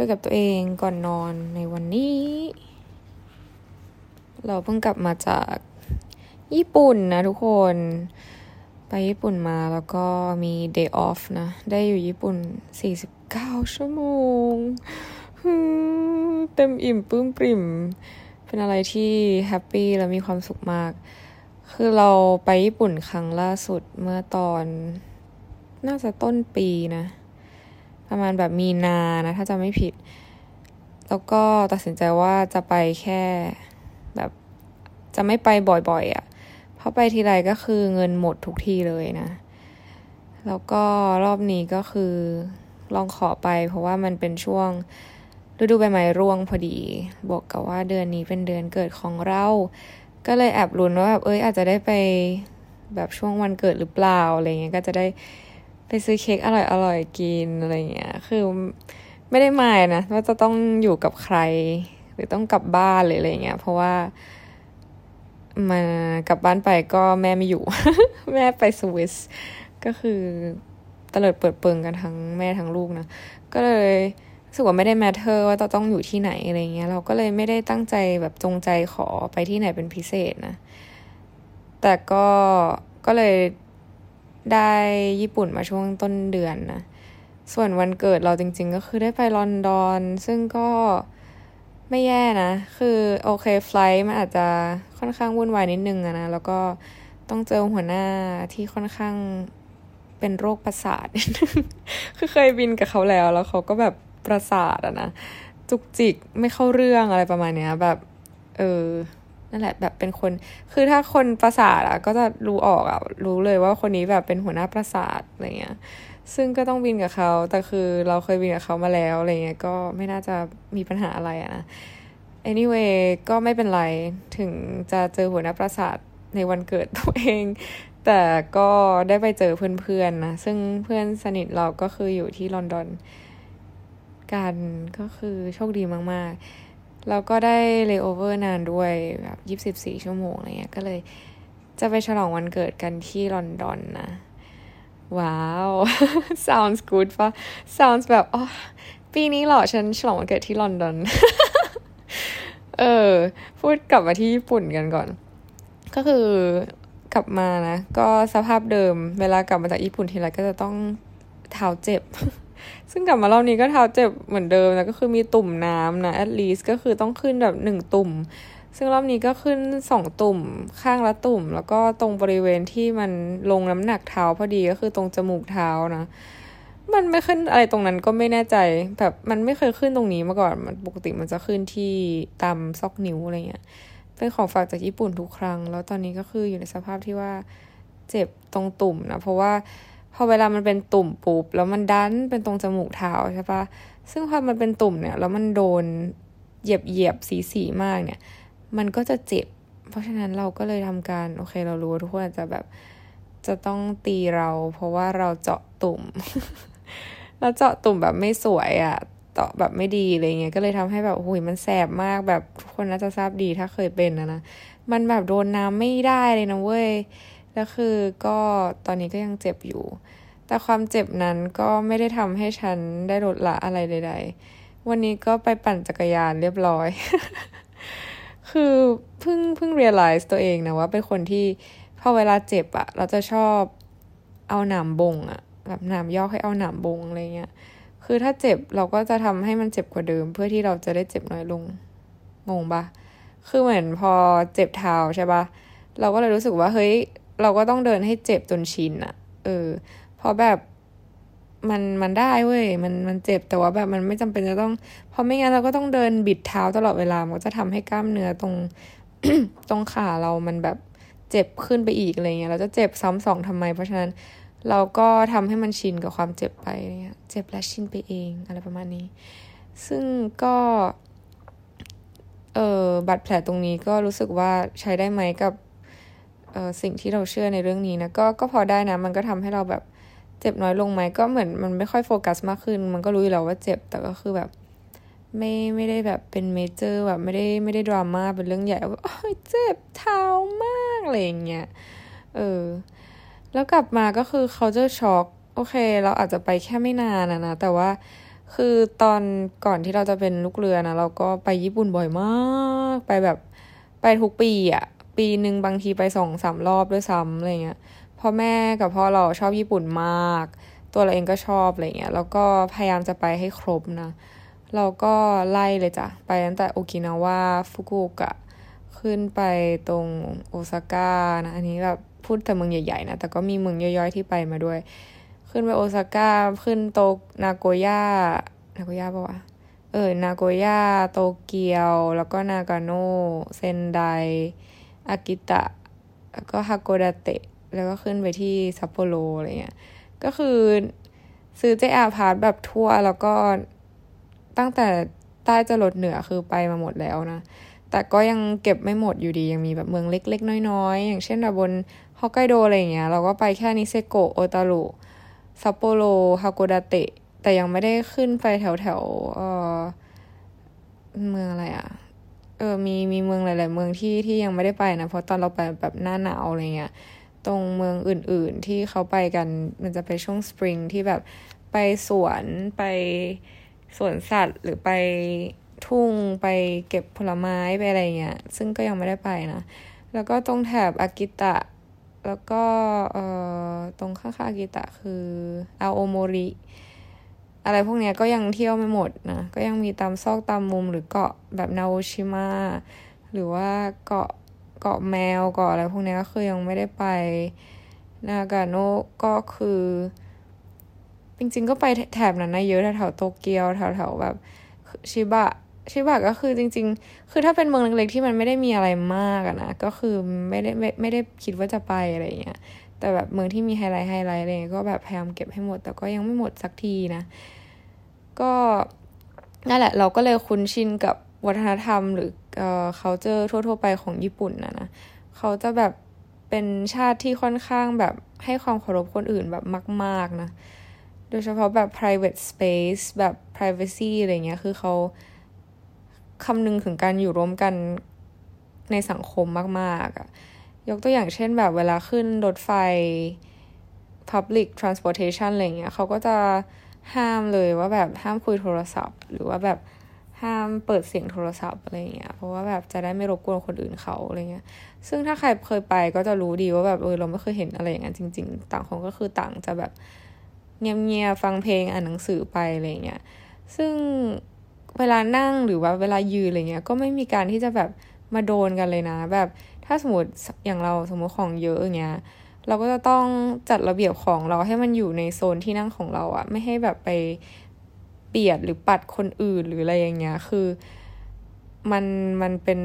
คุยกับตัวเองก่อนนอนในวันนี้ เราเพิ่งกลับมาจากญี่ปุ่นนะทุกคน ไปญี่ปุ่นมาแล้วก็มี day off นะ ได้อยู่ญี่ปุ่น 49 ชั่วโมง เต็มอิ่มปื้มปริ่ม เป็นอะไรที่แฮปปี้และมีความสุขมาก คือเราไปญี่ปุ่นครั้งล่าสุดเมื่อตอน น่าจะต้นปีนะ ประมาณแบบมีนานะ ถ้าจะไม่ผิด แล้วก็ตัดสินใจว่าจะไปแค่แบบจะไม่ไปบ่อยๆอะ่ะ เพราะไปทีไรก็คือเงินหมดทุกทีเลยนะ แล้วก็รอบนี้ก็คือลองขอไป เพราะว่ามันเป็นช่วงฤดูใบไม้ร่วงพอดี บวกกับว่าเดือนนี้เป็นเดือนเกิดของเรา ก็เลยแอบลุ้นว่าแบบเอ้ยอาจจะได้ไปแบบช่วงวันเกิดหรือเปล่าอะไรเงี้ยก็จะได้ ไปซื้อเค้กอร่อยอร่อยกินอะไรเงี้ย คือไม่ได้หมายนะว่าจะต้องอยู่กับใคร หรือต้องกลับบ้านหรืออะไรเงี้ย เพราะว่า มากลับบ้านไปก็แม่ไม่อยู่ แม่ไปสวิสก็คือเตลิดเปิดเปิงกันทั้งแม่ทั้งลูกนะ ก็เลยรู้สึกว่าไม่ได้ matter ว่าจะต้องอยู่ที่ไหนอะไรเงี้ย เราก็เลยไม่ได้ตั้งใจแบบจงใจขอไปที่ไหนเป็นพิเศษนะ แต่ก็ก็เลย ได้ญี่ปุ่นมาช่วงต้นเดือนนะ ส่วนวันเกิดเราจริง ๆ ก็คือได้ไปลอนดอน ซึ่งก็ไม่แย่นะ คือโอเคไฟล์มันอาจจะค่อนข้างวุ่นวายนิดนึงอะนะ แล้วก็ต้องเจอหัวหน้าที่ค่อนข้างเป็นโรคประสาท คือเคยบินกับเขาแล้ว แล้วเขาก็แบบประสาทอะนะ จุกจิกไม่เข้าเรื่องอะไรประมาณเนี้ย แบบ เออ นั่นแหละแบบเป็นคน คือถ้าคนประสาทอะก็จะรู้ออกอะรู้เลยว่าคนนี้แบบเป็นหัวหน้าประสาทอะไรเงี้ย ซึ่งก็ต้องบินกับเขาแต่คือเราเคยบินกับเขามาแล้วอะไรเงี้ยก็ไม่น่าจะมีปัญหาอะไรอะนะ anyway ก็ไม่เป็นไรถึงจะเจอหัวหน้าประสาทในวันเกิดตัวเอง แต่ก็ได้ไปเจอเพื่อนๆนะ ซึ่งเพื่อนสนิทเราก็คืออยู่ที่ลอนดอนกันก็คือโชคดีมากๆ แล้วก็ได้เลโอเวอร์นานด้วยแบบยี่สิบสี่ชั่วโมงอะไรเงี้ยก็เลยจะไปฉลองวันเกิดกันที่ลอนดอนนะ ว้าว sounds good ปะ sounds แบบอ๋อปีนี้เหรอฉันฉลองวันเกิดที่ลอนดอน เออ พูดกลับมาที่ญี่ปุ่นกันก่อน ก็คือกลับมานะ ก็สภาพเดิม เวลากลับมาจากญี่ปุ่นทีไรก็จะต้องเท้าเจ็บ ซึ่งกลับมารอบนี้ก็เท้าเจ็บเหมือนเดิมนะก็คือมีตุ่มน้ำนะ at least ก็คือต้องขึ้นแบบหนึ่งตุ่ม ซึ่งรอบนี้ก็ขึ้นสองตุ่มข้างละตุ่ม แล้วก็ตรงบริเวณที่มันลงน้ำหนักเท้าพอดีก็คือตรงจมูกเท้านะมันไม่ขึ้นอะไรตรงนั้นก็ไม่แน่ใจ แบบมันไม่เคยขึ้นตรงนี้มาก่อน มันปกติมันจะขึ้นที่ตามซอกนิ้วอะไรเงี้ย เป็นของฝากจากญี่ปุ่นทุกครั้ง แล้วตอนนี้ก็คืออยู่ในสภาพที่ว่าเจ็บตรงตุ่มนะ เพราะว่า อเวลามันเป็นตุ่มปุ๊บแล้วมันดันเป็นตรงจมูกเท้าใช่ปะซึ่งพอมันเป็นตุ่มเนี่ยแล้วมันโดนเหยียบเหยียบสีสีมากเนี่ย มันก็จะเจ็บ เพราะฉะนั้นเราก็เลยทำการ โอเค เรารู้ว่าทุกคนอาจจะแบบจะต้องตีเรา เพราะว่าเราเจาะตุ่มแล้วเจาะตุ่มแบบไม่สวยอะ่ะเจาะแบบไม่ดีอะไรเงี้ยก็เลยทำให้แบบโอ้ยมันแสบมากแบบทุกคนน่าจะทราบดีถ้าเคยเป็นนะนะมันแบบโดนน้ำไม่ได้เลยนะเว้ย แล้วคือก็ตอนนี้ก็ยังเจ็บอยู่ แต่ความเจ็บนั้นก็ไม่ได้ทำให้ฉันได้ลดละอะไรใด ๆ วันนี้ก็ไปปั่นจักรยานเรียบร้อย คือเพิ่งเพิ่ง realize ตัวเองนะว่าเป็นคนที่พอเวลาเจ็บอะเราจะชอบเอาหนามบงอะแบบหนามยอกให้เอาหนามบงอะไรเงี้ย คือถ้าเจ็บเราก็จะทำให้มันเจ็บกว่าเดิม เพื่อที่เราจะได้เจ็บน้อยลง งงปะคือเหมือนพอเจ็บเท้าใช่ปะเราก็เลยรู้สึกว่าเฮ้ย เราก็ต้องเดินให้เจ็บจนชินอะเออเพราะแบบมันมันได้เว้ยมันมันเจ็บแต่ว่าแบบมันไม่จำเป็นจะต้อง เพราะไม่งั้นเราก็ต้องเดินบิดเท้าตลอดเวลา มันก็จะทำให้กล้ามเนื้อตรงตรงขาเรามันแบบเจ็บขึ้นไปอีกอะไรเงี้ย เราจะเจ็บซ้ำสองทำไม เพราะฉะนั้นเราก็ทำให้มันชินกับความเจ็บไปเนี่ยเจ็บและชินไปเองอะไรประมาณนี้ ซึ่งก็เออบาดแผลตรงนี้ก็รู้สึกว่าใช้ได้ไหมกับ สิ่งที่เราเชื่อในเรื่องนี้นะก็ก็พอได้นะ มันก็ทำให้เราแบบเจ็บน้อยลงไหมก็เหมือนมันไม่ค่อยโฟกัสมากขึ้น มันก็รู้อยู่แล้วว่าเจ็บแต่ก็คือแบบ ไม่ไม่ได้แบบเป็นเมเจอร์แบบไม่ได้ไม่ได้ดราม่าเป็นเรื่องใหญ่ว่าโอ้ยเจ็บเท้ามากอะไรอย่างเงี้ยเออ แล้วกลับมาก็คือเขาจะช็อกโอเค เราอาจจะไปแค่ไม่นานนะนะแต่ว่าคือตอนก่อนที่เราจะเป็นลูกเรือนะเราก็ไปญี่ปุ่นบ่อยมาก ไปแบบไปทุกปีอะ ปีหนึ่งบางทีไปสองสามรอบด้วยซ้ำอะไรเงี้ยพ่อแม่กับพ่อเราชอบญี่ปุ่นมาก ตัวเราเองก็ชอบอะไรเงี้ยแล้วก็พยายามจะไปให้ครบนะ เราก็ไล่เลยจ้ะ ไปตั้งแต่โอกินาวาฟุกุโอกะ ขึ้นไปตรงโอซาก้านะ อันนี้แบบพูดแต่เมืองใหญ่ๆนะ แต่ก็มีเมืองย่อยๆที่ไปมาด้วย ขึ้นไปโอซาก้าขึ้นโตนาโกย่านาโกย่าปะวะเออนาโกย่าโตเกียว แล้วก็นากาโนเซนได อากิตะ แล้วก็ฮาโกดาเตะ แล้วก็ขึ้นไปที่ซัปโปโรอะไรเงี้ย ก็คือซื้อเจอพาร์ทแบบทั่วแล้วก็ตั้งแต่ใต้จรดเหนือคือไปมาหมดแล้วนะ แต่ก็ยังเก็บไม่หมดอยู่ดี ยังมีแบบเมืองเล็กๆ น้อยๆ อย่างเช่นแบบบนฮอกไกโดอะไรเงี้ย เราก็ไปแค่นิเซโกะโอตารุซัปโปโรฮาโกดาเตะ แต่ยังไม่ได้ขึ้นไปแถวแถวเออเมืองอะไรอะ เออมีมีเมืองหลาย ๆ เมืองที่ที่ยังไม่ได้ไปนะเพราะตอนเราไปแบบหน้าหนาวอะไรเงี้ยตรงเมืองอื่น ๆ ที่เขาไปกันมันจะไปช่วงสปริงที่แบบไปสวนไปสวนสัตว์หรือไปทุ่งไปเก็บผลไม้ไปอะไรเงี้ยซึ่งก็ยังไม่ได้ไปนะ แล้วก็ตรงแถบอากิตะ แล้วก็เอ่อตรงข้างๆอากิตะคืออาโอโมริ อะไรพวกนี้ก็ยังเที่ยวไม่หมดนะ ก็ยังมีตามซอกตามมุมหรือเกาะแบบนาโอชิมะหรือว่าเกาะเกาะแมวเกาะอะไรพวกนี้ก็คือยังไม่ได้ไป นากาโนก็คือ จริงๆก็ไปแถบนั้นนะเยอะแถวโตเกียวแถวๆแบบชิบะชิบะก็คือจริง ๆ คือถ้าเป็นเมืองเล็กๆที่มันไม่ได้มีอะไรมากอะนะ ก็คือไม่ได้ไม่ไม่ได้คิดว่าจะไปอะไรเงี้ย แต่แบบเมืองที่มีไฮไลท์ไฮไลท์อะไรเงี้ยก็แบบพยายามเก็บให้หมด แต่ก็ยังไม่หมดสักทีนะ ก็นั่นแหละเราก็เลยคุ้นชินกับวัฒนธรรมหรือเอ่อ culture ทั่ว ๆ ไปของญี่ปุ่นนะนะเขาจะแบบเป็นชาติที่ค่อนข้างแบบให้ความเคารพคนอื่นแบบมาก ๆ นะ โดยเฉพาะแบบ private space แบบ privacy อะไรเงี้ย คือเขาคำนึงถึงการอยู่ร่วมกันในสังคมมากๆอะยกตัวอย่างเช่นแบบเวลาขึ้นรถไฟ public transportation อะไรเงี้ยเขาก็จะ ห้ามเลยว่าแบบห้ามคุยโทรศัพท์ หรือว่าแบบห้ามเปิดเสียงโทรศัพท์อะไรเงี้ย เพราะว่าแบบจะได้ไม่รบกวนคนอื่นเขาอะไรเงี้ย ซึ่งถ้าใครเคยไปก็จะรู้ดีว่าแบบเออเราไม่เคยเห็นอะไรอย่างนั้นจริง ๆ ต่างคนก็คือต่างจะแบบเงียบๆฟังเพลงอ่านหนังสือไปอะไรเงี้ย ซึ่งเวลานั่งหรือว่าเวลายืนอะไรเงี้ย ก็ไม่มีการที่จะแบบมาโดนกันเลยนะ แบบถ้าสมมติอย่างเราสมมติของเยอะอย่างเงี้ย เราก็จะต้องจัดระเบียบของเราให้มันอยู่ในโซนที่นั่งของเราอะไม่ให้แบบไปเปียดหรือปัดคนอื่นหรืออะไรอย่างเงี้ย คือมันมันเป็น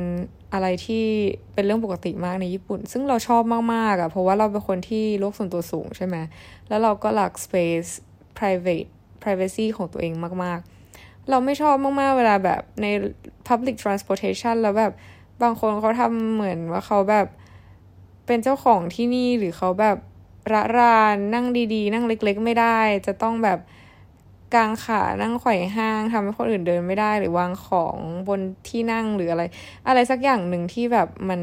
อะไรที่เป็นเรื่องปกติมากในญี่ปุ่น ซึ่งเราชอบมากๆอะเพราะว่าเราเป็นคนที่โลกส่วนตัวสูงใช่ไหมแล้วเราก็รัก space private privacy ของตัวเองมากๆ เราไม่ชอบมากๆ เวลาแบบใน public transportation แล้วแบบบางคนเขาทำเหมือนว่าเขาแบบ เป็นเจ้าของที่นี่หรือเขาแบบระรานนั่งดีๆ นั่งเล็กๆ ไม่ได้ จะต้องแบบกางขานั่งไขว่ห้างทำให้คนอื่นเดินไม่ได้ หรือวางของบนที่นั่งหรืออะไร อะไรสักอย่างหนึ่งที่แบบมัน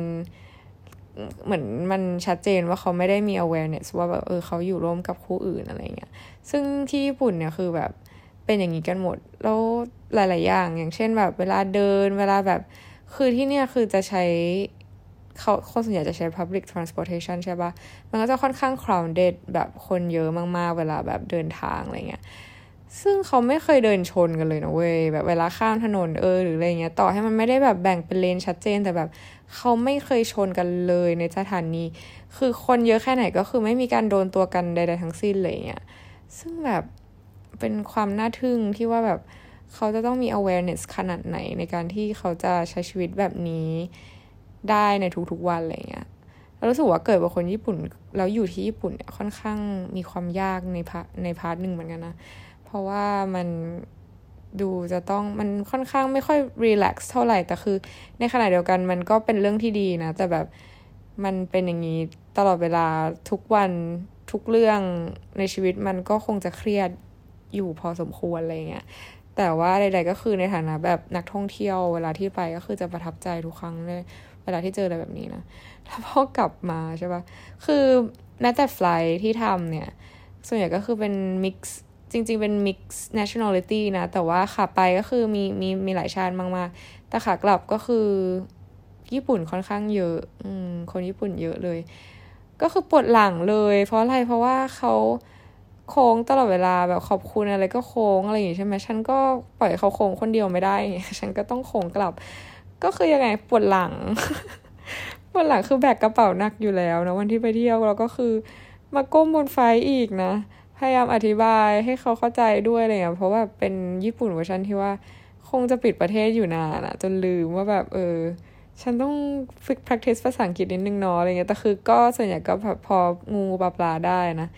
เหมือนมันชัดเจนว่าเขาไม่ได้มี awareness ว่าแบบเออเขาอยู่ร่วมกับคู่อื่นอะไรเงี้ย ซึ่งที่ญี่ปุ่นเนี่ยคือแบบเป็นอย่างนี้กันหมด แล้วหลาย ๆ อย่าง อย่างเช่นแบบเวลาเดิน เวลาแบบ คือที่เนี่ยคือจะใช้ เขาคนส่วนใหญ่จะใช้ public transportation ใช่ปะมันก็จะค่อนข้าง crowded แบบคนเยอะมากๆ เวลาแบบเดินทางอะไรเงี้ย ซึ่งเขาไม่เคยเดินชนกันเลยนะเว้ย แบบเวลาข้ามถนนเออหรืออะไรเงี้ย ต่อให้มันไม่ได้แบบแบ่งเป็นเลนชัดเจน แต่แบบเขาไม่เคยชนกันเลยในสถานี คือคนเยอะแค่ไหนก็คือไม่มีการโดนตัวกันใดๆทั้งสิ้นเลยเงี้ย ซึ่งแบบเป็นความน่าทึ่งที่ว่าแบบเขาจะต้องมี awareness ขนาดไหนในการที่เขาจะใช้ชีวิตแบบนี้ ได้ในทุกๆวันอะไรเงี้ยเรารู้สึกว่าเกิดเป็นคนญี่ปุ่นแล้วอยู่ที่ญี่ปุ่นเนี่ยค่อนข้างมีความยากในพาใน part หนึ่งเหมือนกันนะ เพราะว่ามันดูจะต้องมันค่อนข้างไม่ค่อย relax เท่าไหร่แต่คือ ในขณะเดียวกันมันก็เป็นเรื่องที่ดีนะ แต่แบบมันเป็นอย่างนี้ตลอดเวลาทุกวันทุกเรื่องในชีวิตมันก็คงจะเครียดอยู่พอสมควรอะไรเงี้ยแต่ว่าใดๆก็คือในฐานะแบบนักท่องเที่ยวเวลาที่ไปก็คือจะประทับใจทุกครั้งเลย ลาที่เจออะไรแบบนี้นะแล้วพอกลับมาใช่ปะคือแม้แต่ไฟล์ที่ทำเนี่ย ส่วนใหญ่ก็คือเป็นมิกซ์จริง ๆ เป็น mix nationality นะ แต่ว่าขาไปก็คือมีมีมีหลายชาติมากๆ แต่ขากลับก็คือ ญี่ปุ่นค่อนข้างเยอะ อืม คนญี่ปุ่นเยอะเลย ก็คือปวดหลังเลย เพราะอะไร เพราะว่าเขาโค้งตลอดเวลาแบบขอบคุณอะไรก็โค้งอะไรอย่างนี้ใช่ไหมฉันก็ปล่อยเขาโค้งคนเดียวไม่ได้ ฉันก็ต้องโค้งกลับ ก็คือยังไงปวดหลัง ปวดหลังคือแบกกระเป๋าหนักอยู่แล้วนะวันที่ไปเที่ยวเราก็คือมาก้มบนไฟอีกนะ พยายามอธิบายให้เขาเข้าใจด้วยอะไรเงี้ยเพราะว่าเป็นญี่ปุ่นเวอร์ชันที่ว่าคงจะปิดประเทศอยู่นานอะจนลืมว่าแบบเออ ฉันต้องฝึก practice ภาษาอังกฤษนิดนึงเนาะอะไรเงี้ยแต่คือก็ส่วนใหญ่ก็พองูปลาปลาได้นะ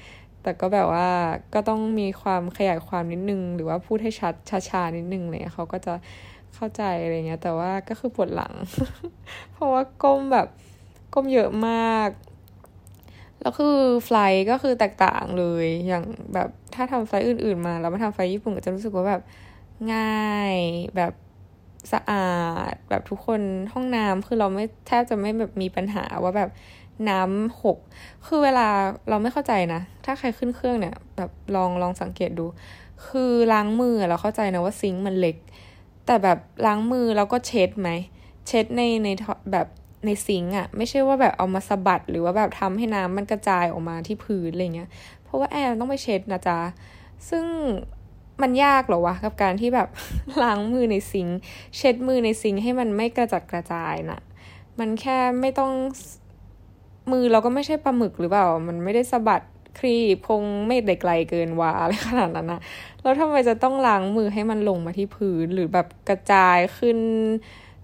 แต่ก็แบบว่าก็ต้องมีความขยายความนิดนึง หรือว่าพูดให้ชัดช้าๆนิดนึงเลยเขาก็จะ เข้าใจอะไรเงี้ย แต่ว่าก็คือปวดหลัง เพราะว่าก้มแบบก้มเยอะมาก แล้วคือไฟล์ก็คือแตกต่างเลย อย่างแบบถ้าทำไฟล์อื่น ๆ มา แล้วมาทำไฟล์ญี่ปุ่นก็จะรู้สึกว่าแบบง่ายแบบสะอาด แบบทุกคนห้องน้ำคือเราไม่แทบจะไม่แบบมีปัญหาว่าแบบน้ำหก คือเวลาเราไม่เข้าใจนะ ถ้าใครขึ้นเครื่องเนี่ย แบบลองลองสังเกตดู คือล้างมือเราเข้าใจนะว่าซิงค์มันเล็ก แต่แบบล้างมือแล้วก็เช็ดไหม เช็ดในในแบบในซิงอะไม่ใช่ว่าแบบเอามาสะบัดหรือว่าแบบทำให้น้ำมันกระจายออกมาที่พื้นอะไรเงี้ย เพราะว่าแอร์ต้องไปเช็ดนะจ๊ะ ซึ่งมันยากหรอวะกับการที่แบบล้างมือในซิงเช็ดมือในซิงให้มันไม่กระจัดกระจายนะ่ะ มันแค่ไม่ต้องมือเราก็ไม่ใช่ปลาหมึกหรือเปล่า มันไม่ได้สะบัด ครีบพงไม่ได้ไกลเกินวาอะไรขนาดนั้นนะแล้วทำไมจะต้องล้างมือให้มันลงมาที่พื้นหรือแบบกระจายขึ้น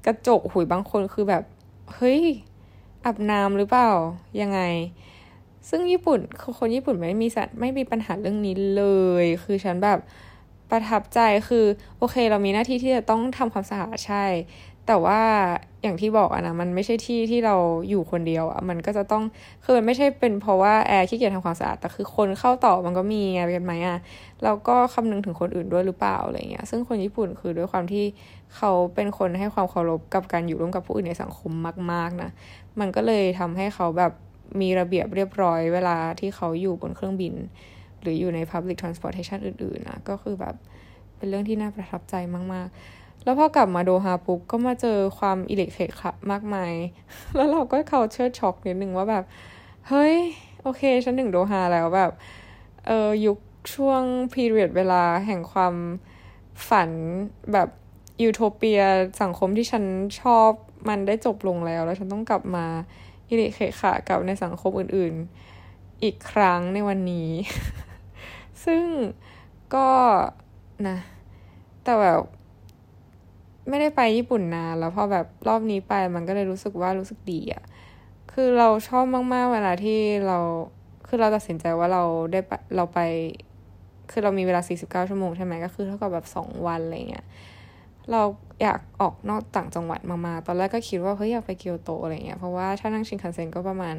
กระจกหุยบางคนคือแบบเฮ้ยอาบน้ำหรือเปล่ายังไง ซึ่งญี่ปุ่นคือคนญี่ปุ่นไม่มีสัตไม่มีปัญหาเรื่องนี้เลย คือฉันแบบประทับใจคือ โอเค เรามีหน้าที่ที่จะต้องทำความสะอาดใช่ แต่ว่า อย่างที่บอกอะนะมันไม่ใช่ที่ที่เราอยู่คนเดียวอะมันก็จะต้องคือมันไม่ใช่เป็นเพราะว่าแอร์ขี้เกียจทำความสะอาดแต่คือคนเข้าต่อมันก็มีไงเป็นไหมอะเราก็คำนึงถึงคนอื่นด้วยหรือเปล่าอะไรเงี้ยซึ่งคนญี่ปุ่นคือด้วยความที่เขาเป็นคนให้ความเคารพกับการอยู่ร่วมกับผู้อื่นในสังคมมาก ๆนะมันก็เลยทำให้เขาแบบมีระเบียบเรียบร้อยเวลาที่เขาอยู่บนเครื่องบิน หรืออยู่ใน public transportation อื่นๆนะก็คือแบบเป็นเรื่องที่น่าประทับใจมาก ๆ แล้วพอกลับมาโดฮาปุ๊บก็มาเจอความอิเล็กเทคค่ะมากมาย แล้วเราก็เขาเชิดช็อกนิดนึงว่าแบบ เฮ้ย โอเค ฉันถึงโดฮาแล้วแบบ เออยุคช่วงพีเรียดเวลาแห่งความฝันแบบยูโทเปียสังคมที่ฉันชอบมันได้จบลงแล้ว แล้วฉันต้องกลับมาอิเล็กเคค่ะกับในสังคมอื่นๆ อีกครั้งในวันนี้ ซึ่งก็นะ แต่แบบ ไม่ได้ไปญี่ปุ่นนานแล้วพอแบบรอบนี้ไปมันก็เลยรู้สึกว่ารู้สึกดีอะคือเราชอบมาก ๆ เวลาที่เราคือเราตัดสินใจว่าเราได้ไปเราไป คือเรามีเวลา 49 ชั่วโมงใช่ไหมก็คือเท่ากับแบบ 2 วันอะไรเงี้ยเราอยากออกนอกต่างจังหวัดมาๆตอนแรกก็คิดว่าเฮ้ยอยากไปเกียวโตอะไรเงี้ยเพราะว่าถ้านั่งชินคันเซ็นก็ประมาณ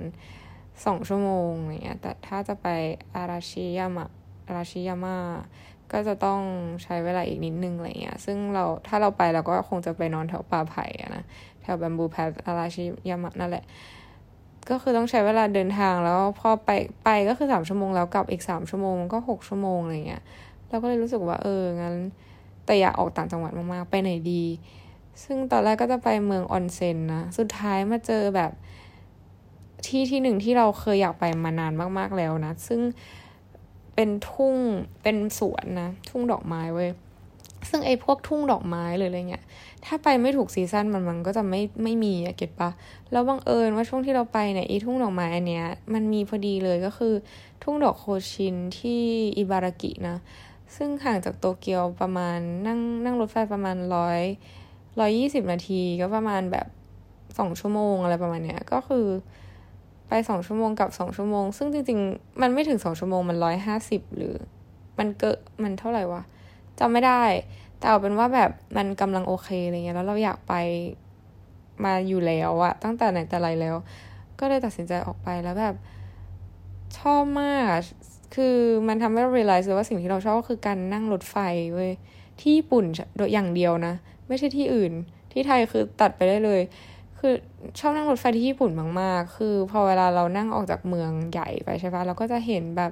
สองชั่วโมงอะไรเงี้ยแต่ถ้าจะไปอาราชิยามะอาราชิยาม่า ก็จะต้องใช้เวลาอีกนิดนึงอะไรเงี้ย ซึ่งเราถ้าเราไปเราก็คงจะไปนอนแถวป่าไผ่นะ แถวบัมบูแพทอาราชิยามะนั่นแหละ ก็คือต้องใช้เวลาเดินทางแล้วพอไปไปก็คือสามชั่วโมงแล้วกลับอีกสามชั่วโมงก็หกชั่วโมงอะไรเงี้ย เราก็เลยรู้สึกว่าเอองั้น แต่อยากออกต่างจังหวัดมากๆ ไปไหนดี ซึ่งตอนแรกก็จะไปเมืองออนเซ็นนะ สุดท้ายมาเจอแบบที่ที่หนึ่งที่เราเคยอยากไปมานานมาก ๆแล้วนะ ซึ่ง เป็นทุ่งเป็นสวนนะทุ่งดอกไม้เว้ยซึ่งไอ้พวกทุ่งดอกไม้เลยอะไรเงี้ย ถ้าไปไม่ถูกซีซันมันมันก็จะไม่ไม่มีอะเก็ตปะแล้วบังเอิญว่าช่วงที่เราไปเนี่ยไอ้ทุ่งดอกไม้อันเนี้ยมันมีพอดีเลยก็คือทุ่งดอกโคชินที่อิบารากินะ ซึ่งห่างจากโตเกียวประมาณนั่งนั่งรถไฟประมาณร้อยร้อยยี่สิบนาทีก็ประมาณแบบสองชั่วโมงอะไรประมาณเนี้ยก็คือ ไปสองชั่วโมงกับสองชั่วโมง ซึ่งจริงๆ มันไม่ถึงสองชั่วโมงมันร้อยห้าสิบหรือ มันเกิมันเท่าไหร่วะจำไม่ได้ แต่เอาเป็นว่าแบบมันกำลังโอเคอะไรเงี้ยแล้วเราอยากไปมาอยู่แล้วอะตั้งแต่ไหนแต่ไรแล้ว ก็เลยตัดสินใจออกไปแล้วแบบ ชอบมาก คือมันทำให้เรา realize เลยว่าสิ่งที่เราชอบก็คือการนั่งรถไฟเว้ยที่ญี่ปุ่นโดยอย่างเดียวนะ ไม่ใช่ที่อื่น ที่ไทยคือตัดไปได้เลย คือชอบนั่งรถไฟที่ญี่ปุ่นมาก ๆ คือพอเวลาเรานั่งออกจากเมืองใหญ่ไปใช่ปะเราก็จะเห็นแบบ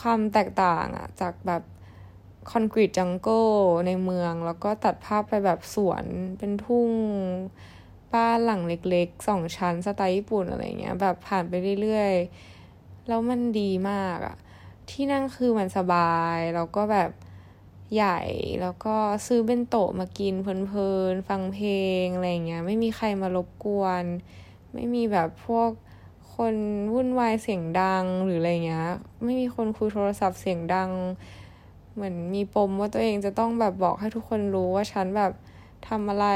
ความแตกต่างอะจากแบบ concrete jungle ในเมือง แล้วก็ตัดภาพไปแบบสวนเป็นทุ่งบ้านหลังเล็กๆสองชั้นสไตล์ญี่ปุ่นอะไรเงี้ย แบบผ่านไปเรื่อยๆ แล้วมันดีมากอะที่นั่งคือมันสบาย แล้วก็แบบ ใหญ่แล้วก็ซื้อเบนโตะมากินเพลินๆ ฟังเพลงอะไรเงี้ย ไม่มีใครมารบกวน ไม่มีแบบพวกคนวุ่นวายเสียงดังหรืออะไรเงี้ย ไม่มีคนคุยโทรศัพท์เสียงดัง เหมือนมีปมว่าตัวเองจะต้องแบบบอกให้ทุกคนรู้ว่าฉันแบบทำอะไร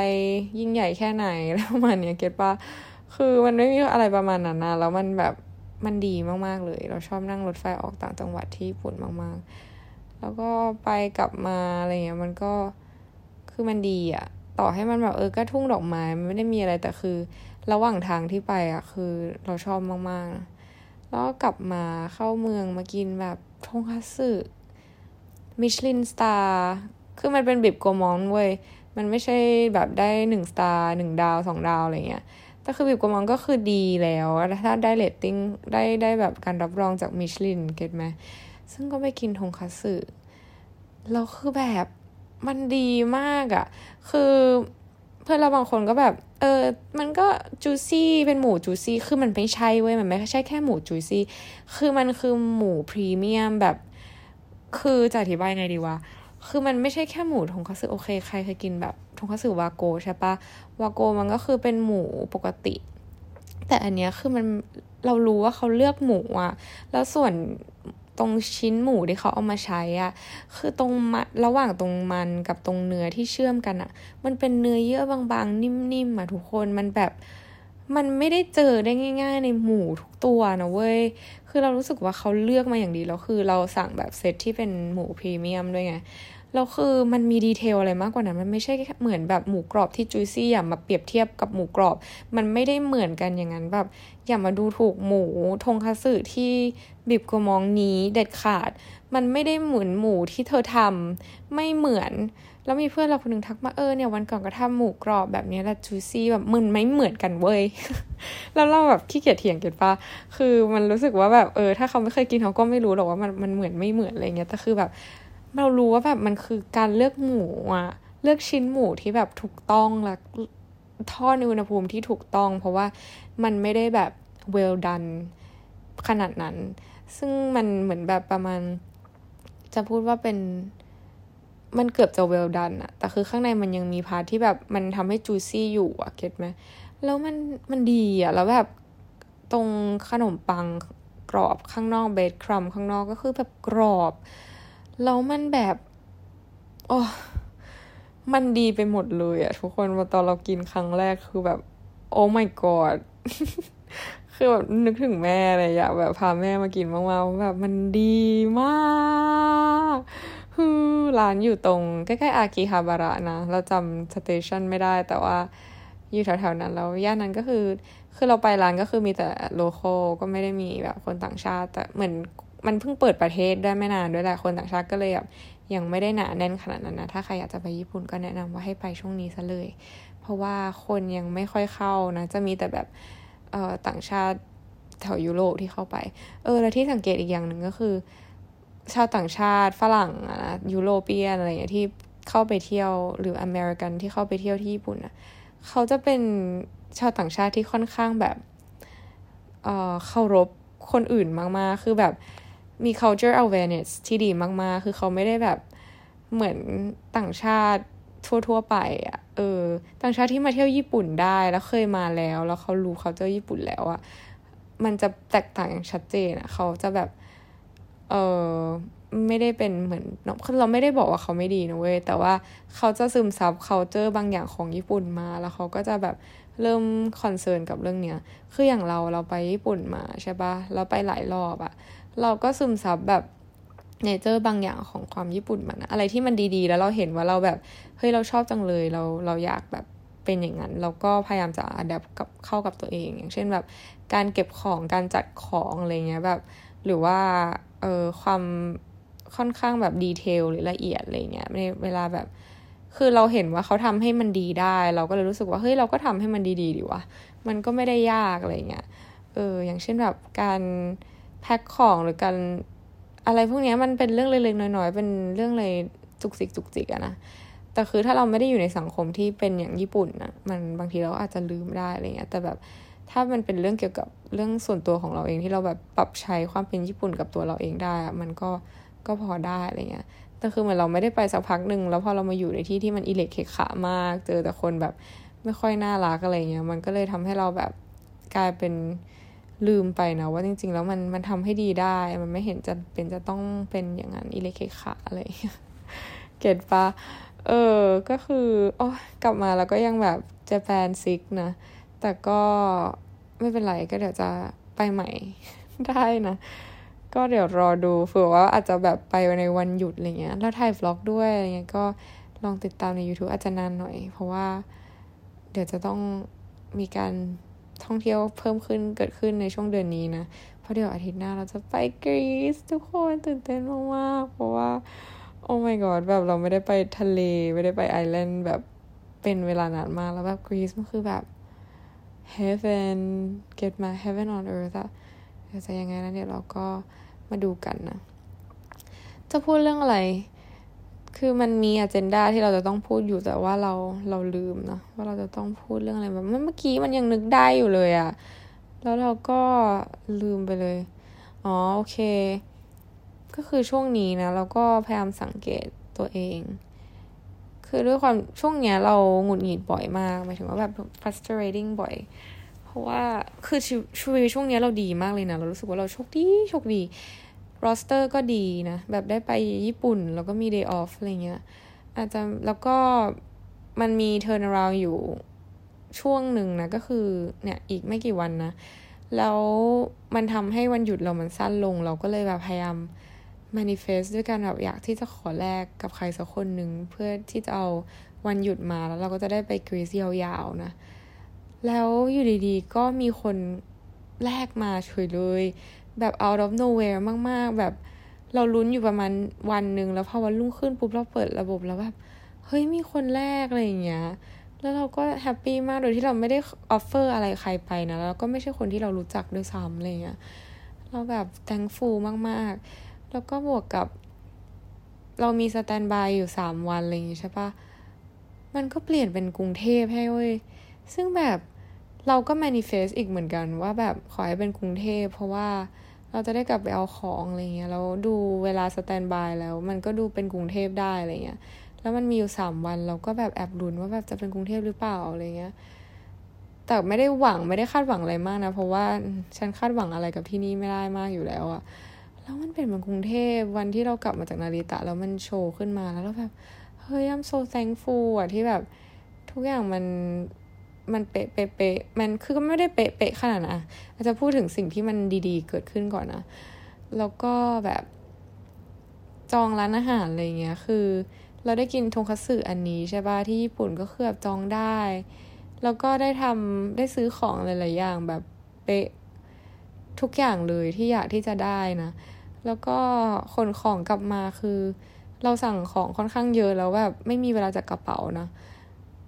ยิ่งใหญ่แค่ไหนแล้วมันเนี้ยเก็ตปะคือมันไม่มีอะไรประมาณนั้นนะแล้วมันแบบมันดีมากๆเลย เราชอบนั่งรถไฟออกต่างจังหวัดที่ญี่ปุ่นมากๆ แล้วก็ไปกลับมาอะไรเงี้ยมันก็คือมันดีอะต่อให้มันแบบเออก็ทุ่งดอกไม้มันไม่ได้มีอะไรแต่คือ ระหว่างทางที่ไปอะคือเราชอบมากๆ แล้วกลับมาเข้าเมืองมากินแบบทงคัตสึมิชลิน star คือมันเป็น Bib Gourmand เว้ยมันไม่ใช่แบบได้หนึ่ง star หนึ่งดาวสองดาวอะไรเงี้ยแต่คือ Bib Gourmand ก็คือดีแล้ว ถ้าได้เรตติ้งได้ได้แบบการรับรองจากมิชลิน get ไหม ซึ่งก็ไปกินทงคัตสึแล้วคือแบบมันดีมากอะ่ะ คือเพื่อนเราบางคนก็แบบ เออ มันก็ juicy เป็นหมู juicy คือมันไม่ใช่เว้ย มันไม่ใช่แค่หมูจูซี่ คือมันคือหมูพรีเมียมแบบ คือจะอธิบายไงดีวะ คือมันไม่ใช่แค่หมูทงคัตสึโอเค ใครเคยกินแบบทงคัตสึวาโกใช่ปะวาโกมันก็คือเป็นหมูปกติ แต่อันเนี้ยคือมันเรารู้ว่าเขาเลือกหมูอะแล้วส่วน รงชิ้นหมูที่เขาเอามาใช้อะคือตรงมาระหว่างตรงมันกับตรงเนื้อที่เชื่อมกันอะมันเป็นเนื้อเยื่อบางๆ นิ่มๆอะทุกคนมันแบบมันไม่ได้เจอได้ง่าย ๆ ในหมูทุกตัวนะเว้ย คือเรารู้สึกว่าเขาเลือกมาอย่างดีแล้วคือเราสั่งแบบเซตที่เป็นหมูพรีเมียมด้วยไง แล้วคือมันมีดีเทลอะไรมากกว่านั้น มันไม่ใช่เหมือนแบบหมูกรอบที่จุยซี่อย่ามาเปรียบเทียบกับหมูกรอบ มันไม่ได้เหมือนกันอย่างนั้นแบบ อย่ามาดูถูกหมูทงคัตสึที่บิบกมองนี้เด็ดขาด มันไม่ได้เหมือนหมูที่เธอทำไม่เหมือน แล้วมีเพื่อนเราคนนึงทักมาเออเนี่ยวันก่อนก็ทำหมูกรอบแบบนี้แหละจูซี่แบบมันไม่เหมือนกันเว้ยแล้วเราแบบขี้เกียจเถียงกันปะคือมันรู้สึกว่าแบบเออ ถ้าเขาไม่เคยกินเขาก็ไม่รู้หรอกว่ามันมันเหมือนไม่เหมือนอะไรเงี้ยแต่คือแบบ เรารู้ว่าแบบมันคือการเลือกหมูอะเลือกชิ้นหมูที่แบบถูกต้องและทอดในอุณหภูมิที่ถูกต้อง เพราะว่ามันไม่ได้แบบ well done ขนาดนั้น ซึ่งมันเหมือนแบบประมาณ จะพูดว่าเป็นมันเกือบจะ well done อะแต่คือข้างในมันยังมี part ที่แบบมันทำให้ juicy อยู่อะ get ไหมแล้วมันมันดีอะแล้วแบบตรงขนมปังกรอบข้างนอก breadcrumb ข้างนอกก็คือแบบกรอบ แล้วมันแบบโอ้มันดีไปหมดเลยอะทุกคนมาตอนเรากินครั้งแรกคือแบบ โอ้ my god คือแบบนึกถึงแม่เลยอยากแบบพาแม่มากินมากๆแบบมันดีมากฮือร้านอยู่ตรง ใกล้ๆอากิฮาบาระนะ เราจำสเตชันไม่ได้แต่ว่าอยู่แถวๆนั้นแล้วย่านนั้นก็คือ คือเราไปร้านก็คือมีแต่โลโก้ก็ไม่ได้มีแบบคนต่างชาติ แต่เหมือน มันเพิ่งเปิดประเทศได้ไม่นานด้วยแหละคนต่างชาติก็เลยแบบยังไม่ได้หนาแน่นขนาดนั้นนะ ถ้าใครอยากจะไปญี่ปุ่นก็แนะนำว่าให้ไปช่วงนี้ซะเลย เพราะว่าคนยังไม่ค่อยเข้านะ จะมีแต่แบบเอ่อต่างชาติแถวยุโรปที่เข้าไป เออ แล้วที่สังเกตอีกอย่างหนึ่งก็คือ ชาวต่างชาติฝรั่งนะยุโรเปียนอะไรอย่างเงี้ยที่เข้าไปเที่ยวหรืออเมริกันที่เข้าไปเที่ยวที่ญี่ปุ่นนะเขาจะเป็นชาวต่างชาติที่ค่อนข้างแบบเอ่อเคารพคนอื่นมากๆ คือแบบ มี culture awareness ที่ดีมากๆ คือเขาไม่ได้แบบเหมือนต่างชาติทั่วๆไปอะ่ะ เออ ต่างชาติที่มาเที่ยวญี่ปุ่นได้แล้วเคยมาแล้ว แล้วเขารู้เขาเจอญี่ปุ่นแล้วอะ่ะ มันจะแตกต่างอย่างชัดเจนอะ่ะ เขาจะแบบ เออไม่ได้เป็นเหมือนเราไม่ได้บอกว่าเขาไม่ดีนะเว้ย แต่ว่าเขาจะซึมซับ culture บางอย่างของญี่ปุ่นมา แล้วเขาก็จะแบบเริ่ม concern กับเรื่องเนี้ย คืออย่างเราเราไปญี่ปุ่นมาใช่ปะเราไปหลายรอบอะ เราก็ซึมซับแบบ nature บางอย่างของความญี่ปุ่นมันอะไรที่มันดีๆ แล้วเราเห็นว่าเราแบบเฮ้ยเราชอบจังเลยเราเราอยากแบบเป็นอย่างนั้นเราก็พยายามจะ adapt กับเข้ากับตัวเอง อย่างเช่นแบบการเก็บของการจัดของอะไรเงี้ยแบบ หรือว่าเออความค่อนข้างแบบ detail หรือละเอียดอะไรเงี้ยในเวลาแบบ คือเราเห็นว่าเขาทำให้มันดีได้ เราก็เลยรู้สึกว่าเฮ้ยเราก็ทำให้มันดีๆดีวะมันก็ไม่ได้ยากอะไรเงี้ยเอออย่างเช่นแบบการ แพ็คของหรือการอะไรพวกนี้มันเป็นเรื่องเล็กๆน้อยๆ เป็นเรื่องอะไรจุกจิกจุกจิกอะนะแต่คือถ้าเราไม่ได้อยู่ในสังคมที่เป็นอย่างญี่ปุ่นนะมันบางทีเราอาจจะลืมได้อะไรเงี้ย แต่แบบถ้ามันเป็นเรื่องเกี่ยวกับเรื่องส่วนตัวของเราเองที่เราแบบปรับใช้ความเป็นญี่ปุ่นกับตัวเราเองได้มันก็ก็พอได้อะไรเงี้ยแต่คือเหมือนเราไม่ได้ไปสักพักหนึ่งแล้วพอเรามาอยู่ในที่ที่มันอิเล็กเคขามาก เจอแต่คนแบบไม่ค่อยน่ารักอะไรเงี้ยมันก็เลยทำให้เราแบบกลายเป็น ลืมไปนะว่าจริง ๆ แล้วมันมันทำให้ดีได้ มันไม่เห็นจะเป็นจะต้องเป็นอย่างนั้นอิเล็กเคขาอะไรเก็ตปะเออ ก็คือโอ้กลับมาแล้วก็ยังแบบเจแปนซิกนะ แต่ก็ไม่เป็นไรก็เดี๋ยวจะไปใหม่ได้นะ ก็เดี๋ยวรอดูเผื่อว่าอาจจะแบบไปในวันหยุดอะไรเงี้ย แล้วถ่ายวล็อกด้วยอะไรเงี้ยก็ลองติดตามใน YouTube อาจจะนานหน่อย เพราะว่าเดี๋ยวจะต้องมีการ ท่องเที่ยวเพิ่มขึ้นเกิดขึ้นในช่วงเดือนนี้นะเพราะเดี๋ยวอาทิตย์หน้าเราจะไปกรีซทุกคนตื่นเต้นมากๆเพราะว่าโอ้ my god แบบเราไม่ได้ไปทะเล ไม่ได้ไปไอแลนด์แบบเป็นเวลานานมากแล้วแบบกรีซมันคือแบบ heaven get my heaven on earth อะจะยังไงนะเดี๋ยวเราก็มาดูกันนะ จะพูดเรื่องอะไร คือมันมีอเจนดาที่เราจะต้องพูดอยู่แต่ว่าเราเราลืมนะว่าเราจะต้องพูดเรื่องอะไรแบบเมื่อกี้มันยังนึกได้อยู่เลยอะแล้วเราก็ลืมไปเลย อ๋อโอเค ก็คือช่วงนี้นะเราก็พยายามสังเกตตัวเอง คือด้วยความช่วงเนี้ยเราหงุดหงิดบ่อยมากหมายถึงว่าแบบ frustrating บ่อย เพราะว่าคือชีวิตช่วงนี้เราดีมากเลยนะ เรารู้สึกว่าเราโชคดีโชคดี roster ก็ดีนะ แบบได้ไปญี่ปุ่น แล้วก็มี day off อะไรเงี้ย อาจจะแล้วก็มันมี turn around อยู่ช่วงหนึ่งนะ ก็คือเนี่ยอีกไม่กี่วันนะ แล้วมันทำให้วันหยุดเรามันสั้นลง เราก็เลยแบบพยายาม manifest ด้วยการแบบอยากที่จะขอแลกกับใครสักคนหนึ่งเพื่อที่จะเอาวันหยุดมาแล้วเราก็จะได้ไปกรีซยาวๆนะ แล้วอยู่ดีๆ ก็มีคนแลกมาเฉยเลย แบบ out of nowhere มาก ๆ แบบเราลุ้นอยู่ประมาณวันหนึ่งแล้วพอวันรุ่งขึ้นปุ๊บเราเปิดระบบแล้วแบบเฮ้ยมีคนแลกอะไรอย่างเงี้ย แล้วเราก็ happy มากโดยที่เราไม่ได้ offer อะไรใครไปนะแล้วก็ไม่ใช่คนที่เรารู้จักด้วยซ้ำอะไรเงี้ยเราแบบ thankful มากๆ แล้วก็บวกกับ เรามีสแตนบายอยู่สามวันอะไรอย่างงี้ใช่ปะมันก็เปลี่ยนเป็นกรุงเทพให้เว้ยซึ่งแบบเราก็ manifest อีกเหมือนกันว่าแบบขอให้เป็นกรุงเทพเพราะว่า เราจะได้กลับไปเอาของอะไรเงี้ยแล้วดูเวลาสแตนบายแล้วมันก็ดูเป็นกรุงเทพได้อะไรเงี้ยแล้วมันมีอยู่สามวันเราก็แบบแอบลุ้นว่าแบบจะเป็นกรุงเทพหรือเปล่าอะไรเงี้ยแต่ไม่ได้หวังไม่ได้คาดหวังอะไรมากนะ เพราะว่าฉันคาดหวังอะไรกับที่นี่ไม่ได้มากอยู่แล้วอะแล้วมันเป็นเหมือนกรุงเทพวันที่เรากลับมาจากนาริตะแล้วมันโชว์ขึ้นมาแล้วเราแบบเฮ้ย I'm so thankful อะที่แบบทุกอย่างมัน มันเป๊ะเป๊ะเป๊ะมันคือก็ไม่ได้เป๊ะเป๊ะขนาดนะอาจจะพูดถึงสิ่งที่มันดีๆ เกิดขึ้นก่อนนะแล้วก็แบบจองร้านอาหารอะไรเงี้ยคือ เราได้กินทงคัตสึอันนี้ใช่ป่ะที่ญี่ปุ่นก็คือแบบจองได้ แล้วก็ได้ทำได้ซื้อของหลายๆอย่างแบบเป๊ะทุกอย่างเลยที่อยากที่จะได้นะ แล้วก็ขนของกลับมาคือ เราสั่งของค่อนข้างเยอะแล้วแบบไม่มีเวลาจะกระเป๋านะ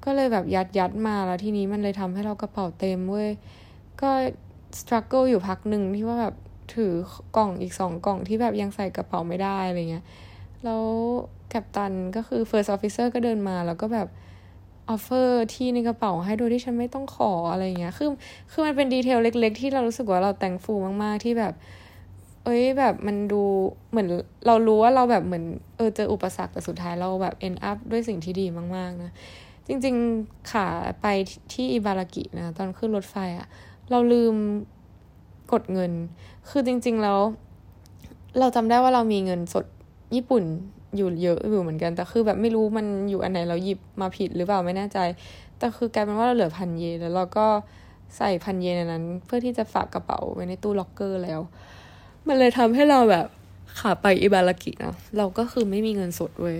ก็เลยแบบยัดยัดมาแล้วทีนี้มันเลยทำให้เรากระเป๋าเต็มเว้ย ก็สครัลเกิลอยู่พักหนึ่งที่ว่าแบบถือกล่องอีกสองกล่องที่แบบยังใส่กระเป๋าไม่ได้อะไรเงี้ย แล้วแกปตันก็คือ first officer ก็เดินมาแล้วก็แบบoffer ที่ในกระเป๋าให้โดยที่ฉันไม่ต้องขออะไรเงี้ย คือ คือมันเป็น detail เล็ก ๆ ที่เรารู้สึกว่าเรา thankful มากๆ ที่แบบ เอ้ยแบบมันดูเหมือนเรารู้ว่าเราแบบเหมือนเออเจออุปสรรคแต่สุดท้ายเราแบบ end up ด้วยสิ่งที่ดีมากๆนะ จริงๆขาไปที่อิบารากินะ ตอนขึ้นรถไฟอะเราลืมกดเงิน คือจริง ๆ แล้ว เราจำได้ว่าเรามีเงินสดญี่ปุ่นอยู่เยอะอยู่เหมือนกัน แต่คือแบบไม่รู้มันอยู่อันไหนเราหยิบมาผิดหรือเปล่าไม่แน่ใจ แต่คือกลายเป็นว่าเราเหลือพันเยนแล้วเราก็ใส่พันเยนนั้น เพื่อที่จะฝากกระเป๋าไว้ในตู้ล็อกเกอร์แล้ว มันเลยทำให้เราแบบ ขาไปอิบารากินะเราก็คือไม่มีเงินสดเว้ย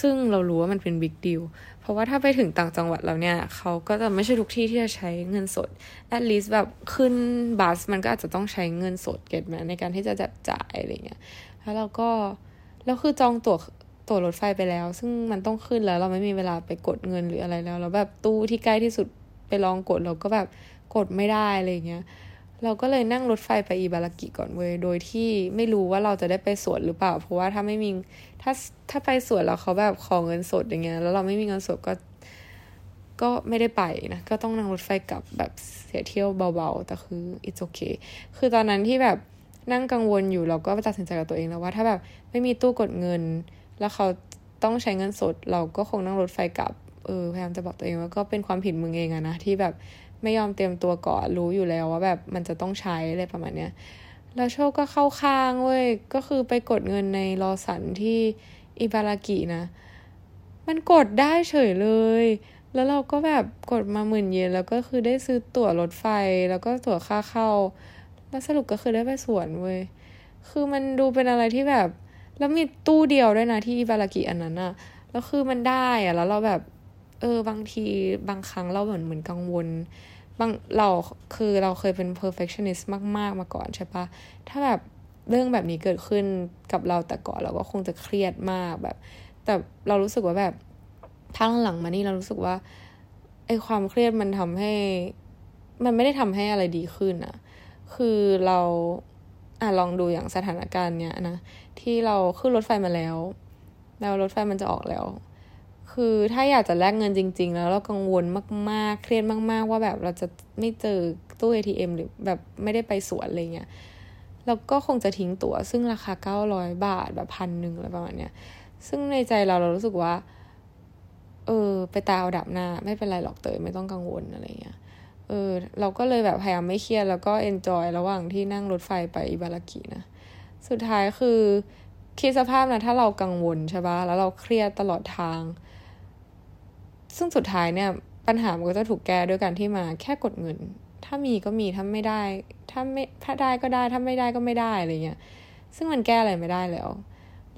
ซึ่งเรารู้ว่ามันเป็น big deal เพราะว่าถ้าไปถึงต่างจังหวัดแล้วเนี่ย เขาก็จะไม่ใช่ทุกที่ที่จะใช้เงินสด at least แบบขึ้น bus มันก็อาจจะต้องใช้เงินสด get ปะในการที่จะจับจ่ายอะไรเงี้ยแล้วเราก็แล้วคือจองตั๋วตั๋วรถไฟไปแล้ว ซึ่งมันต้องขึ้นแล้ว เราไม่มีเวลาไปกดเงินหรืออะไรแล้วแล้วแบบตู้ที่ใกล้ที่สุดไปลองกดเราก็แบบกดไม่ได้อะไรเงี้ย เราก็เลยนั่งรถไฟไปอิบารากิก่อนเว้ย โดยที่ไม่รู้ว่าเราจะได้ไปสวนหรือเปล่า เพราะว่าถ้าไม่มี ถ้าถ้าไปสวนแล้วเขาแบบขอเงินสดอย่างเงี้ย แล้วเราไม่มีเงินสดก็ ก็ไม่ได้ไปนะ ก็ต้องนั่งรถไฟกลับแบบเสียเที่ยวเบาๆ แต่คือ it's okay คือตอนนั้นที่แบบนั่งกังวลอยู่เราก็ตัดสินใจกับตัวเองแล้วว่าถ้าแบบไม่มีตู้กดเงิน แล้วเขาต้องใช้เงินสด เราก็คงนั่งรถไฟกลับ เออ พยายามจะบอกตัวเองว่าก็เป็นความผิดมึงเองอะนะที่แบบ ไม่ยอมเตรียมตัวก่อนรู้อยู่แล้วว่าแบบมันจะต้องใช้อะไรประมาณเนี้ยแล้วโชคก็เข้าข้างเว้ยก็คือไปกดเงินในรอสันที่อิบารากินะ มันกดได้เฉยเลย แล้วเราก็แบบกดมาหมื่นเยนแล้วก็คือได้ซื้อตั๋วรถไฟแล้วก็ตั๋วค่าเข้า แล้วสรุปก็คือได้ไปสวนเว้ยคือมันดูเป็นอะไรที่แบบ แล้วมีตู้เดียวด้วยนะที่อิบารากิอันนั้นอะแล้วคือมันได้อะแล้วเราแบบ เออบางทีบางครั้งเราเหมือนเหมือนกังวล บางเราคือเราเคยเป็น perfectionist มากๆมาก่อนใช่ปะถ้าแบบเรื่องแบบนี้เกิดขึ้นกับเราแต่ก่อนเราก็คงจะเครียดมากแบบ แต่เรารู้สึกว่าแบบพังหลังมานี่เรารู้สึกว่าไอความเครียดมันทำให้ มันไม่ได้ทำให้อะไรดีขึ้นอะคือเราอะลองดูอย่างสถานการณ์เนี้ยนะที่เราขึ้นรถไฟมาแล้ว แล้วรถไฟมันจะออกแล้ว คือถ้าอยากจะแลกเงินจริง ๆ แล้วเรากังวลมากๆ เครียดมาก ๆ ว่าแบบเราจะไม่เจอตู้ ATM หรือแบบไม่ได้ไปสวนอะไรเงี้ยเราก็คงจะทิ้งตั๋วซึ่งราคาเก้าร้อยบาทแบบพันหนึ่งอะไรประมาณเนี้ยซึ่งในใจเราเรารู้สึกว่า เออ ไปตาเอาดับหน้า ไม่เป็นไรหรอกเตยไม่ต้องกังวลอะไรเงี้ยเออ เราก็เลยแบบพยายามไม่เครียดแล้วก็เอนจอยระหว่างที่นั่งรถไฟไปอิบารากินะ สุดท้ายคือคิดสภาพนะถ้าเรากังวลใช่ปะแล้วเราเครียดตลอดทาง ซึ่งสุดท้ายเนี่ยปัญหามันก็จะถูกแก้ด้วยการที่มาแค่กดเงิน ถ้ามีก็มีถ้าไม่ได้ ถ้าไม่ถ้าได้ก็ได้ ถ้าไม่ได้ก็ไม่ได้อะไรเงี้ย ซึ่งมันแก้อะไรไม่ได้แล้ว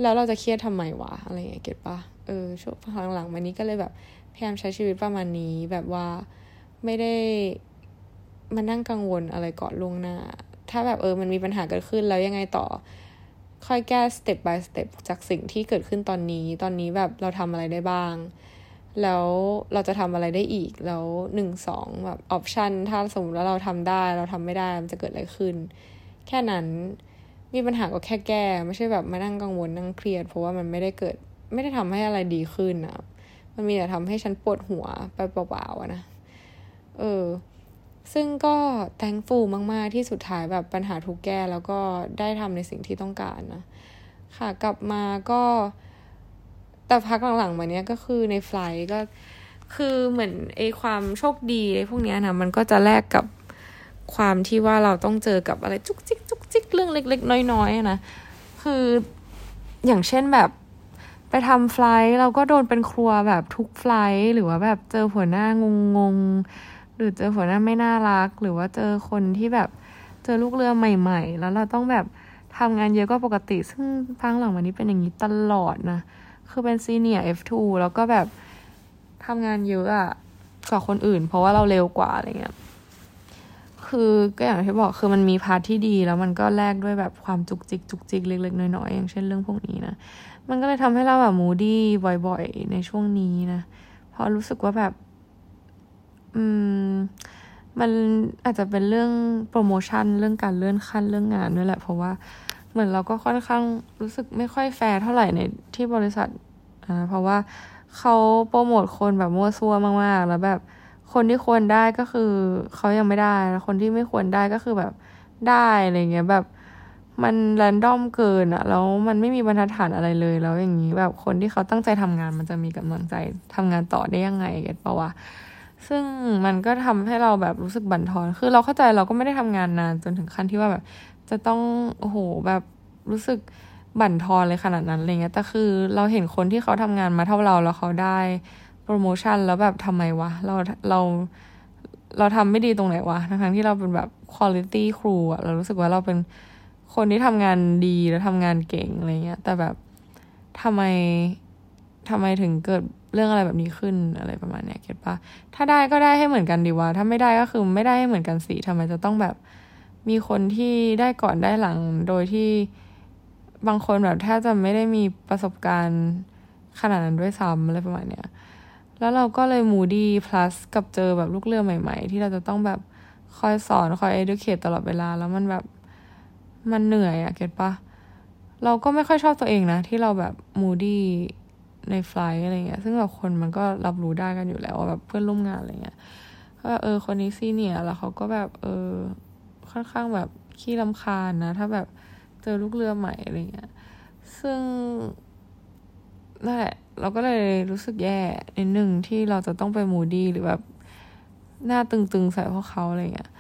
แล้วเราจะเครียดทำไมวะอะไรเงี้ย get ปะเออช่วงหลังๆมานี้ก็เลยแบบพยายามใช้ชีวิตประมาณนี้แบบว่าไม่ได้มานั่งกังวลอะไรก่อนล่วงหน้า ถ้าแบบเออมันมีปัญหาเกิดขึ้นแล้วยังไงต่อ ค่อยแก้สเต็ป by สเต็ปจากสิ่งที่เกิดขึ้นตอนนี้ ตอนนี้แบบเราทำอะไรได้บ้าง แล้วเราจะทำอะไรได้อีก แล้วหนึ่งสองแบบออปชันถ้าสมมติว่าเราทำได้ เราทำไม่ได้มันจะเกิดอะไรขึ้น แค่นั้นมีปัญหาก็แค่แก้ ไม่ใช่แบบมานั่งกังวลนั่งเครียด เพราะว่ามันไม่ได้เกิดไม่ได้ทำให้อะไรดีขึ้นนะมันมีแต่ทำให้ฉันปวดหัวไปเปล่าๆนะเออ ซึ่งก็แตงฟูมาก ๆ ที่สุดท้ายแบบปัญหาถูกแก้แล้วก็ได้ทำในสิ่งที่ต้องการนะ ค่ะ กลับมาก็ แต่พักหลังๆมาเนี้ยก็คือในไฟล์ก็คือเหมือนไอ้ความโชคดีไอ้พวกเนี้ยนะมันก็จะแลกกับความที่ว่าเราต้องเจอกับอะไรจุกจิกจุกจิกเรื่องเล็ก ๆ น้อยๆนะคืออย่างเช่นแบบไปทำไฟล์เราก็โดนเป็นครัวแบบทุกไฟล์หรือว่าแบบเจอหัวหน้างงงหรือเจอหัวหน้าไม่น่ารัก หรือว่าเจอคนที่แบบเจอลูกเรือใหม่ ๆ แล้วเราต้องแบบทำงานเยอะก็ปกติ ซึ่งพักหลังมานี้เป็นอย่างนี้ตลอดนะ คือเป็น senior F2 แล้วก็แบบทำงานเยอะอะกว่าคนอื่น เพราะว่าเราเร็วกว่าอะไรเงี้ย คือก็อย่างที่บอกคือมันมี part ที่ดี แล้วมันก็แลกด้วยแบบความจุกจิกจุกจิกเล็ก ๆ น้อยๆอย่างเช่นเรื่องพวกนี้นะ มันก็เลยทำให้เราแบบ moody บ่อย ๆ ในช่วงนี้นะเพราะรู้สึกว่าแบบ อืม มันอาจจะเป็นเรื่องโปรโมชั่นเรื่องการเลื่อนขั้นเรื่องงานด้วยแหละ เพราะว่า เหมือนเราก็ค่อนข้างรู้สึกไม่ค่อยแฟร์เท่าไหร่ในที่บริษัทอ่าเพราะว่าเขาโปรโมทคนแบบมั่วซั่วมากๆ แล้วแบบคนที่ควรได้ก็คือเขายังไม่ได้ แล้วคนที่ไม่ควรได้ก็คือแบบได้อะไรเงี้ยแบบมันแรนดอมเกินอะแล้วมันไม่มีบรรทัดฐานอะไรเลย แล้วอย่างนี้แบบคนที่เขาตั้งใจทำงานมันจะมีกำลังใจทำงานต่อได้ยังไงเก็ตปะวะซึ่งมันก็ทำให้เราแบบรู้สึกบั่นทอน คือเราเข้าใจเราก็ไม่ได้ทำงานนานจนถึงขั้นที่ว่าแบบ จะต้องโอ้โหแบบรู้สึกบั่นทอนเลยขนาดนั้นอะไรเงี้ยแต่คือเราเห็นคนที่เขาทำงานมาเท่าเราแล้วเขาได้โปรโมชั่นแล้วแบบทำไมวะ เราเราเราทำไม่ดีตรงไหนวะทั้งที่เราเป็นแบบคุณภาพครูอะเรารู้สึกว่าเราเป็นคนที่ทำงานดีแล้วทำงานเก่งอะไรเงี้ย แต่แบบทำไมทำไมถึงเกิดเรื่องอะไรแบบนี้ขึ้นอะไรประมาณเนี้ยเก็ตปะถ้าได้ก็ได้ให้เหมือนกันดีวะถ้าไม่ได้ก็คือไม่ได้ให้เหมือนกันสิทำไมจะต้องแบบ มีคนที่ได้ก่อนได้หลัง โดยที่บางคนแบบแทบจะไม่ได้มีประสบการณ์ขนาดนั้นด้วยซ้ำอะไรประมาณเนี้ย แล้วเราก็เลยมูดี้ plus กับเจอแบบลูกเรือใหม่ ๆ ที่เราจะต้องแบบคอยสอนคอย educate ตลอดเวลา แล้วมันแบบมันเหนื่อยอะเก็ตปะเราก็ไม่ค่อยชอบตัวเองนะ ที่เราแบบมูดี้ในไฟล์อะไรเงี้ย ซึ่งแบบคนมันก็รับรู้ได้กันอยู่แล้วว่าแบบเพื่อนร่วมงานอะไรเงี้ยก็เออคนนี้ซีเนียแล้วเขาก็แบบเออ ค่อนข้างแบบขี้ลำคาญนะ ถ้าแบบเจอลูกเรือใหม่อะไรเงี้ย ซึ่งนั่นแหละ เราก็เลยรู้สึกแย่นิดนึงที่เราจะต้องไปมูดี้หรือแบบหน้าตึงๆใส่พวกเขาอะไรเงี้ย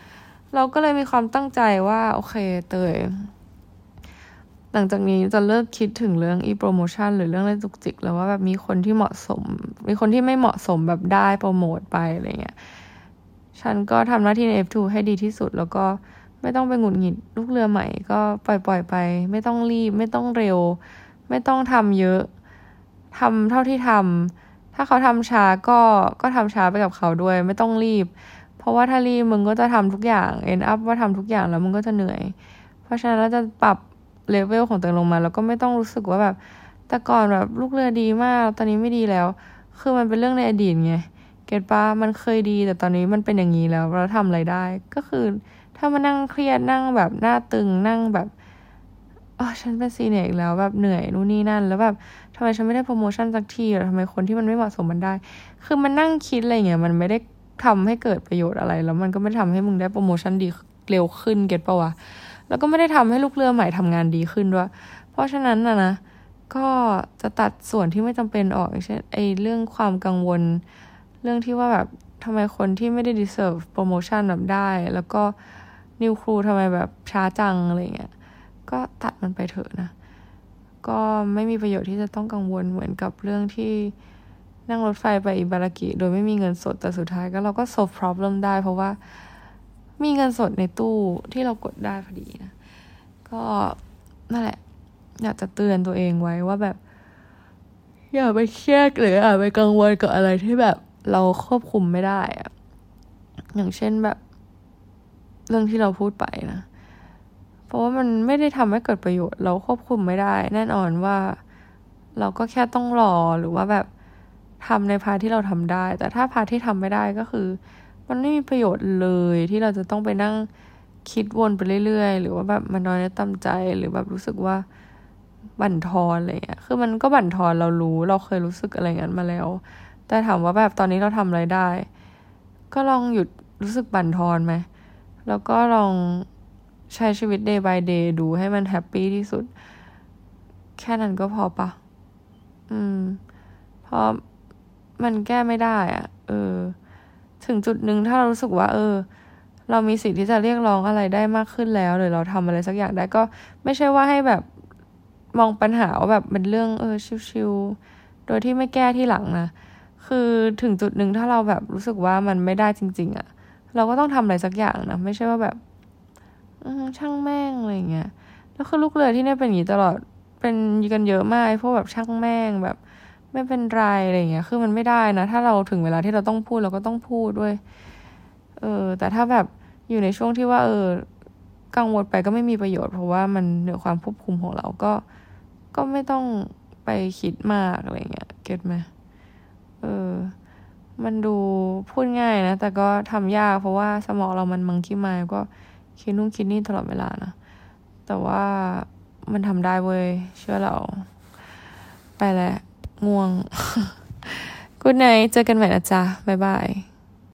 เราก็เลยมีความตั้งใจว่า โอเคเตย หลังจากนี้จะเลิกคิดถึงเรื่องอีโปรโมชั่นหรือเรื่องอะไรจุกจิก แล้วว่าแบบมีคนที่เหมาะสม มีคนที่ไม่เหมาะสมแบบได้โปรโมทไปอะไรเงี้ย ฉันก็ทำหน้าที่ใน F2 ให้ดีที่สุดแล้วก็ ไม่ต้องไปหงุดหงิดลูกเรือใหม่ก็ปล่อยปล่อยไป ไม่ต้องรีบ ไม่ต้องเร็ว ไม่ต้องทำเยอะทำเท่าที่ทำถ้าเขาทำช้าก็ก็ทำช้าไปกับเขาด้วย ไม่ต้องรีบ เพราะว่าถ้ารีบมึงก็จะทำทุกอย่างเอ็นอัพว่าทำทุกอย่างแล้วมึงก็จะเหนื่อย เพราะฉะนั้นเราจะปรับเลเวลของตัวลงมาแล้วก็ไม่ต้องรู้สึกว่าแบบ แต่ก่อนแบบลูกเรือดีมาก ตอนนี้ไม่ดีแล้ว คือมันเป็นเรื่องในอดีตไงเก็ตปะมันเคยดีแต่ตอนนี้มันเป็นอย่างนี้แล้วเราทำอะไรได้ก็คือ ถ้ามานั่งเครียดนั่งแบบหน้าตึงนั่งแบบอ๋อฉันเป็นซีเนียอีกแล้วแบบเหนื่อยนู่นนี่นั่น แล้วแบบทำไมฉันไม่ได้โปรโมชั่นสักทีหรือทำไมคนที่มันไม่เหมาะสมมันได้ คือมันนั่งคิดอะไรเงี้ยมันไม่ได้ทำให้เกิดประโยชน์อะไร แล้วมันก็ไม่ทำให้มึงได้โปรโมชั่นดีเร็วขึ้นเก็ตปะวะแล้วก็ไม่ได้ทำให้ลูกเรือใหม่ทำงานดีขึ้นด้วยเพราะฉะนั้นนะนะก็จะตัดส่วนที่ไม่จำเป็นออกเช่นไอเรื่องความกังวล เรื่องที่ว่าแบบทำไมคนที่ไม่ได้ deserve โปรโมชั่นแบบได้ แล้วก็ นิวครูทำไมแบบช้าจังอะไรเงี้ย ก็ตัดมันไปเถอะนะ ก็ไม่มีประโยชน์ที่จะต้องกังวลเหมือนกับเรื่องที่นั่งรถไฟไปอิบารากิ โดยไม่มีเงินสดแต่สุดท้ายก็เราก็ solve problem ได้ เพราะว่ามีเงินสดในตู้ที่เรากดได้พอดีนะ ก็นั่นแหละ อยากจะเตือนตัวเองไว้ว่าแบบ อย่าไปเครียดหรืออย่าไปกังวลกับอะไรที่แบบ เราควบคุมไม่ได้อะอย่างเช่นแบบ เรื่องที่เราพูดไปนะ เพราะว่ามันไม่ได้ทำให้เกิดประโยชน์ เราควบคุมไม่ได้ แน่นอนว่าเราก็แค่ต้องรอหรือว่าแบบทำในพาที่เราทำได้ แต่ถ้าพาที่ทำไม่ได้ก็คือ มันไม่มีประโยชน์เลยที่เราจะต้องไปนั่งคิดวนไปเรื่อยๆ หรือว่าแบบมันน้อยตั้มใจหรือแบบรู้สึกว่าบั่นทอนอะไรเงี้ย คือมันก็บั่นทอนเรารู้ เราเคยรู้สึกอะไรงั้นมาแล้ว แต่ถามว่าแบบตอนนี้เราทำอะไรได้ ก็ลองหยุดรู้สึกบั่นทอนไหม แล้วก็ลองใช้ชีวิต day by day ดูให้มันแฮปปี้ที่สุด แค่นั้นก็พอปะอืม เพราะมันแก้ไม่ได้อะเออ ถึงจุดหนึ่งถ้าเรารู้สึกว่า เออ เรามีสิทธิ์ที่จะเรียกร้องอะไรได้มากขึ้นแล้วหรือเราทำอะไรสักอย่างได้ก็ ไม่ใช่ว่าให้แบบมองปัญหาว่าแบบเป็นเรื่องเออชิวๆโดยที่ไม่แก้ที่หลังนะคือถึงจุดหนึ่งถ้าเราแบบรู้สึกว่ามันไม่ได้จริง ๆอะ่ะ เราก็ต้องทำอะไรสักอย่างนะ ไม่ใช่ว่าแบบช่างแม่งอะไรเงี้ยแล้วคือลูกเรือที่เนี่ยเป็นอย่างนี้ตลอดเป็นกันเยอะมากพวกแบบช่างแม่งแบบ ไม่เป็นไรอะไรเงี้ย คือมันไม่ได้นะ ถ้าเราถึงเวลาที่เราต้องพูดเราก็ต้องพูดด้วย เออ แต่ถ้าแบบอยู่ในช่วงที่ว่า เออ กังวลไปก็ไม่มีประโยชน์ เพราะว่ามันเหนือความควบคุมของเราก็ ก็ไม่ต้องไปคิดมากอะไรเงี้ย เก็ตไหมเออ มันดูพูดง่ายนะ แต่ก็ทำยากเพราะว่าสมองเรามันมังคีมาก็คิดนู่นคิดนี่ตลอดเวลานะ แต่ว่ามันทำได้เว้ยเชื่อเรา ไปแล้วง่วงกูไนเจอกันใหม่นะจ๊ะ บ๊ายบาย